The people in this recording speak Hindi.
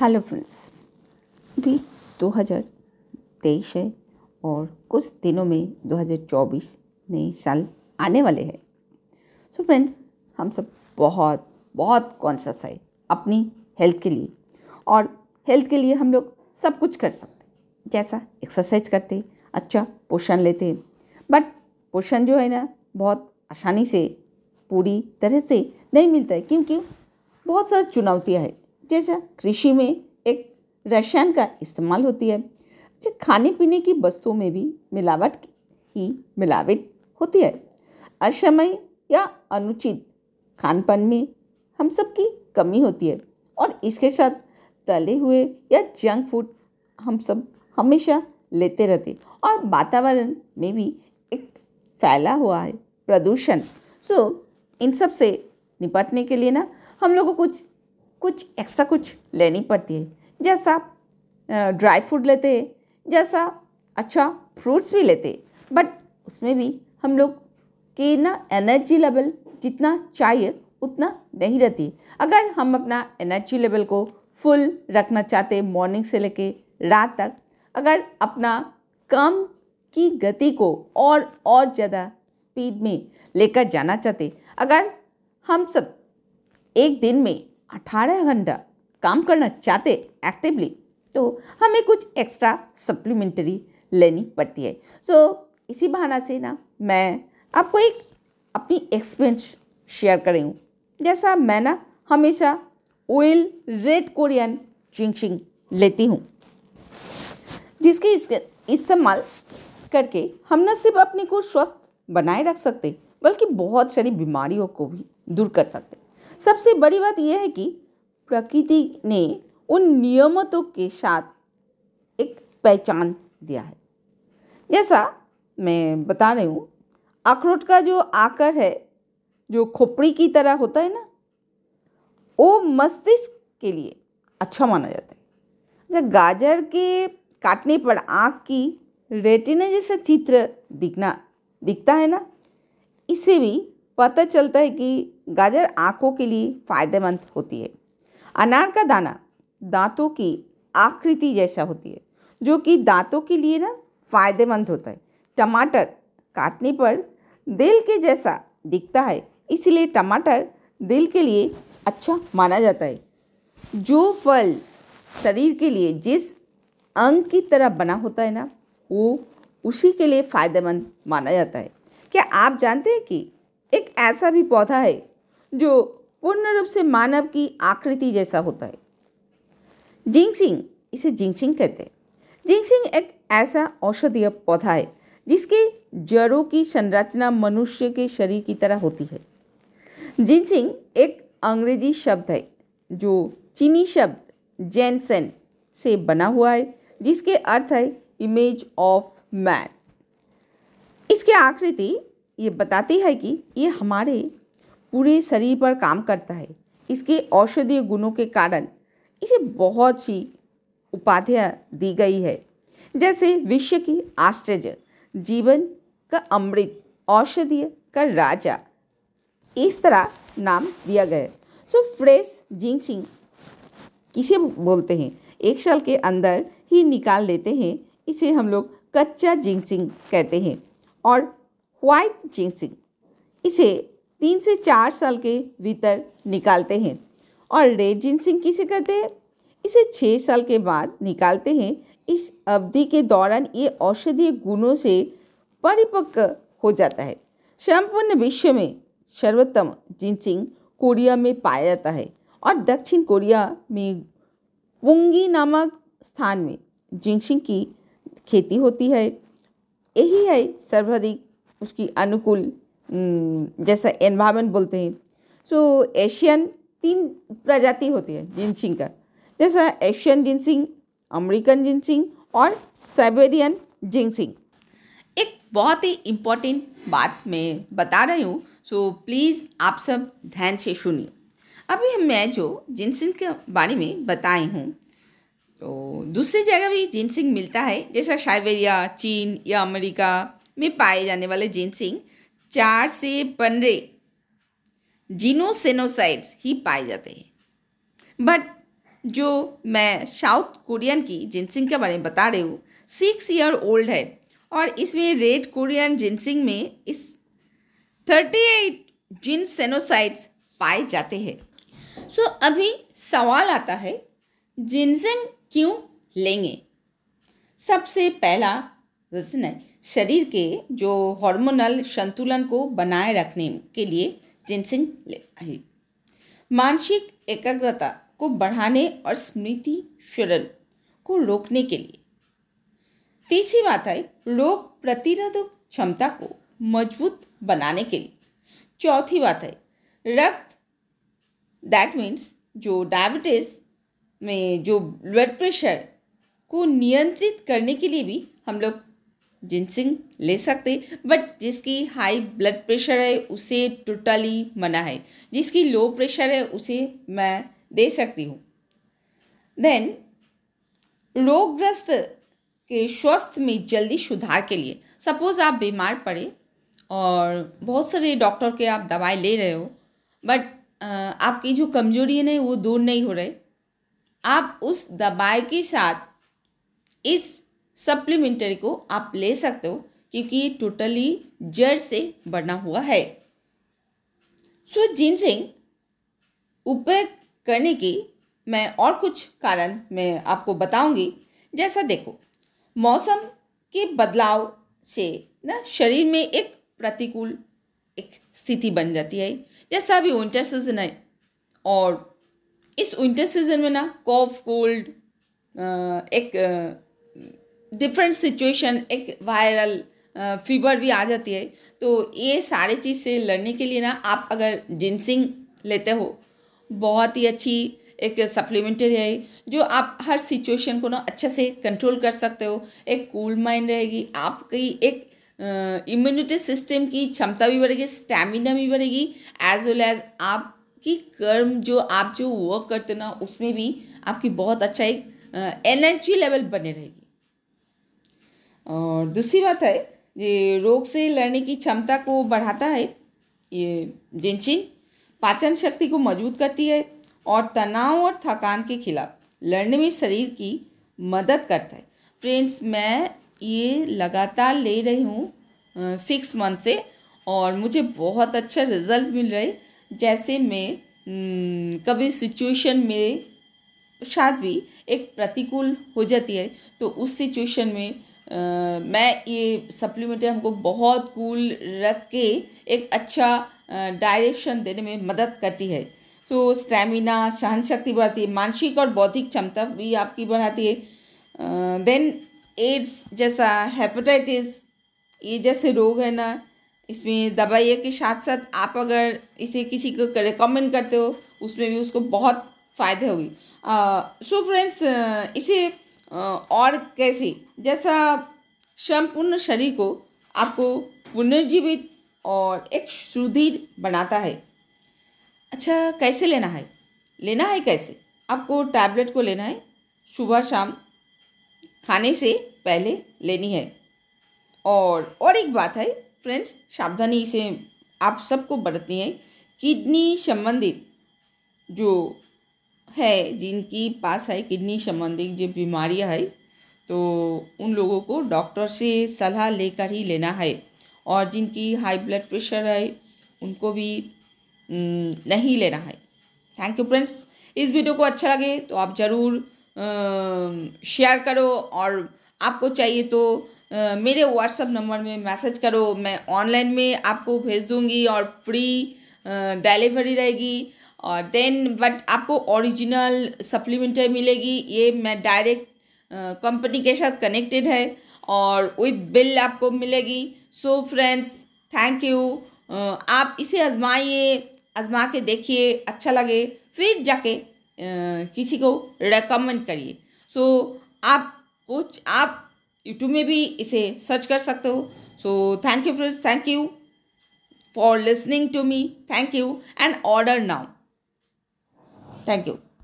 हेलो फ्रेंड्स, अभी 2023 है और कुछ दिनों में 2024 नए साल आने वाले हैं। सो फ्रेंड्स हम सब बहुत बहुत कॉन्शस है अपनी हेल्थ के लिए और हेल्थ के लिए हम लोग सब कुछ कर सकते जैसा एक्सरसाइज करते अच्छा पोषण लेते बट पोषण जो है ना, बहुत आसानी से, पूरी तरह से नहीं मिलता है क्योंकि बहुत सारी चुनौतियाँ हैं। जैसा कृषि में एक रसायन का इस्तेमाल होती है जो खाने पीने की वस्तुओं में भी मिलावट ही मिलावट होती है। असमय या अनुचित खान पान में हम सबकी कमी होती है और इसके साथ तले हुए या जंक फ़ूड हम सब हमेशा लेते रहते और वातावरण में भी एक फैला हुआ है प्रदूषण। सो so, इन सबसे निपटने के लिए ना हम लोगों को कुछ कुछ एक्स्ट्रा कुछ लेनी पड़ती है। जैसा ड्राई फ्रूट लेते हैं, जैसा अच्छा फ्रूट्स भी लेते बट उसमें भी हम लोग की ना एनर्जी लेवल जितना चाहिए, उतना नहीं रहती। अगर हम अपना एनर्जी लेवल को फुल रखना चाहते मॉर्निंग से लेके रात तक, अगर अपना काम की गति को और और ज़्यादा स्पीड में लेकर जाना चाहते अगर हम सब एक दिन में अठारह घंटा काम करना चाहते एक्टिवली तो हमें कुछ एक्स्ट्रा सप्लीमेंट्री लेनी पड़ती है। सो so, इसी बहाना से ना मैं आपको एक अपनी एक्सपीरियंस शेयर करी हूँ। जैसा मैं ना हमेशा ऑयल रेड कोरियन जिंगशिंग लेती हूँ। जिसके इस्तेमाल करके हम न सिर्फ़ अपने को स्वस्थ बनाए रख सकते बल्कि बहुत सारी बीमारियों को भी दूर कर सकते। सबसे बड़ी बात यह है कि प्रकृति ने उन नियमतों के साथ एक पहचान दिया है। जैसा मैं बता रही हूँ, अखरोट का जो आकर है, जो खोपड़ी की तरह होता है ना, वो मस्तिष्क के लिए अच्छा माना जाता है। जैसे गाजर के काटने पर आँख की रेटिना जैसा चित्र दिखना, दिखता है ना, इसे भी पता चलता है कि गाजर आँखों के लिए फ़ायदेमंद होती है। अनार का दाना दांतों की आकृति जैसा होती है, जो कि दांतों के लिए ना फ़ायदेमंद होता है। टमाटर काटने पर दिल के जैसा दिखता है, इसलिए टमाटर दिल के लिए अच्छा माना जाता है। जो फल शरीर के लिए जिस अंग की तरह बना होता है ना, वो उसी के लिए फ़ायदेमंद माना जाता है। क्या आप जानते हैं कि एक ऐसा भी पौधा है जो पूर्ण रूप से मानव की आकृति जैसा होता है। जिंगसिंग, इसे जिंगसिंग कहते हैं। जिंगसिंग एक ऐसा औषधीय पौधा है जिसके जड़ों की संरचना मनुष्य के शरीर की तरह होती है। जिंगसिंग एक अंग्रेज़ी शब्द है जो चीनी शब्द जैनसन से बना हुआ है, जिसके अर्थ है इमेज ऑफ़ मैन इसकी आकृति ये बताती है कि ये हमारे पूरे शरीर पर काम करता है। इसके औषधीय गुणों के कारण इसे बहुत सी उपाधियाँ दी गई है। जैसे विश्व की आश्चर्य, जीवन का अमृत, औषधीय का राजा, इस तरह नाम दिया गया है। सो फ्रेश जिंगसिंग किसे बोलते हैं? एक साल के अंदर ही निकाल लेते हैं। इसे हम लोग कच्चा जिंगसिंग कहते हैं। और व्हाइट जिंसिंग इसे तीन से चार साल के भीतर निकालते हैं। और रेड जिंसिंग किसे कहते हैं? इसे छः साल के बाद निकालते हैं। इस अवधि के दौरान ये औषधीय गुणों से परिपक्व हो जाता है। संपूर्ण विश्व में सर्वोत्तम जिनसिंग कोरिया में पाया जाता है। और दक्षिण कोरिया में पुंगी नामक स्थान में जिंगसिंग की खेती होती है। यही है सर्वाधिक उसकी अनुकूल जैसा एनवायरमेंट बोलते हैं। सो एशियन तीन प्रजाति होती है जिनसिंग का। जैसा एशियन जिनसिंग अमेरिकन जिनसिंग और साइबेरियन जिनसिंग एक बहुत ही इम्पोर्टेंट बात मैं बता रही हूँ सो प्लीज़ आप सब ध्यान से सुनिए। अभी मैं जो जिनसिंग के बारे में बताई हूँ तो दूसरी जगह भी जिनसिंग मिलता है, जैसा साइबेरिया चीन या अमेरिका में पाए जाने वाले जिनसिंग चार से पंद्रह जीनोसेनोसाइड्स ही पाए जाते हैं। बट जो मैं साउथ कोरियन की जिनसिंग के बारे में बता रही हूँ सिक्स ईयर ओल्ड है और इसमें रेड कोरियन जिनसिंग में इस थर्टी एट जिन सेनोसाइड्स पाए जाते हैं। सो so, अभी सवाल आता है जिनसिंग क्यों लेंगे? सबसे पहला रीज़न है शरीर के जो हार्मोनल संतुलन को बनाए रखने के लिए जिनसिंग है मानसिक एकाग्रता को बढ़ाने और स्मृति शरण को रोकने के लिए। तीसरी बात है रोग प्रतिरोधक क्षमता को मज़बूत बनाने के लिए। चौथी बात है रक्त दैट मीन्स जो डायबिटीज़ में जो ब्लड प्रेशर को नियंत्रित करने के लिए भी हम लोग जिनसिंग ले सकते बट जिसकी हाई ब्लड प्रेशर है, उसे टोटली मना है। जिसकी लो प्रेशर है, उसे मैं दे सकती हूँ। देन रोगग्रस्त के स्वास्थ्य में जल्दी सुधार के लिए सपोज़ आप बीमार पड़े, और बहुत सारे डॉक्टर के आप दवाई ले रहे हो बट आपकी जो कमज़ोरी है वो दूर नहीं हो रहे। आप उस दवाई के साथ इस सप्लीमेंटरी को आप ले सकते हो, क्योंकि ये टोटली जड़ से बना हुआ है। सो जिनसिंग उपयोग करने की मैं और कुछ कारण मैं आपको बताऊँगी। जैसा देखो, मौसम के बदलाव से ना शरीर में एक प्रतिकूल एक स्थिति बन जाती है। जैसा अभी विंटर सीज़न है, और इस विंटर सीज़न में ना कॉफ कोल्ड एक डिफरेंट सिचुएशन एक वायरल फीवर भी आ जाती है। तो ये सारे चीज़ से लड़ने के लिए ना, आप अगर जिनसिंग लेते हो, बहुत ही अच्छी एक सप्लीमेंट्री है, जो आप हर सिचुएशन को ना अच्छे से कंट्रोल कर सकते हो। एक कूल माइंड रहेगी, आपकी एक इम्यूनिटी सिस्टम की क्षमता भी बढ़ेगी स्टैमिना भी बढ़ेगी एज वेल एज आपकी कर्म जो आप जो वर्क करते ना, उसमें भी आपकी बहुत अच्छा एक एनर्जी लेवल बने रहेगी। और दूसरी बात है, ये रोग से लड़ने की क्षमता को बढ़ाता है, ये जिनचिन पाचन शक्ति को मज़बूत करती है और तनाव और थकान के खिलाफ लड़ने में शरीर की मदद करता है। फ्रेंड्स, मैं ये लगातार ले रही हूँ सिक्स मंथ से और मुझे बहुत अच्छा रिज़ल्ट मिल रहा है। जैसे मैं कभी सिचुएशन में शायद भी एक प्रतिकूल हो जाती है तो उस सिचुएशन में मैं ये सप्लीमेंट्री हमको बहुत कूल रख के एक अच्छा डायरेक्शन देने में मदद करती है। तो स्टेमिना सहन शक्ति बढ़ाती है, मानसिक और बौद्धिक क्षमता भी आपकी बढ़ाती है। देन एड्स जैसा हेपेटाइटिस ये जैसे रोग है ना, इसमें दवाइयों के साथ साथ आप अगर इसे किसी को रिकमेंड करते हो, उसमें भी उसको बहुत फ़ायदे होगी। सो फ्रेंड्स इसे और कैसे? जैसा संपूर्ण शरीर को आपको पुनर्जीवित और एक सुदृढ़ बनाता है। अच्छा कैसे लेना है? लेना है कैसे? आपको टैबलेट को लेना है। सुबह, शाम खाने से पहले लेनी है। और और एक बात है, फ्रेंड्स, सावधानी से आप सबको बरतनी है। किडनी संबंधित जो है जिनकी पास है किडनी संबंधी जो बीमारियाँ है तो उन लोगों को डॉक्टर से सलाह लेकर ही लेना है। और जिनकी हाई ब्लड प्रेशर है उनको भी नहीं लेना है। थैंक यू फ्रेंड्स इस वीडियो को अच्छा लगे तो आप ज़रूर शेयर करो और आपको चाहिए तो आ, मेरे व्हाट्सअप नंबर में मैसेज करो। मैं ऑनलाइन में आपको भेज दूँगी और फ्री डिलीवरी रहेगी। और देन बट आपको ओरिजिनल सप्लीमेंटरी मिलेगी। ये मैं डायरेक्ट कंपनी के साथ कनेक्टेड है और विद बिल आपको मिलेगी। सो फ्रेंड्स थैंक यू आप इसे आजमाइए आजमा के देखिए अच्छा लगे फिर जाके uh, किसी को रेकमेंड करिए। सो so, आप कुछ आप यूट्यूब में भी इसे सर्च कर सकते हो। So thank you friends thank you for listening to me thank you and order now thank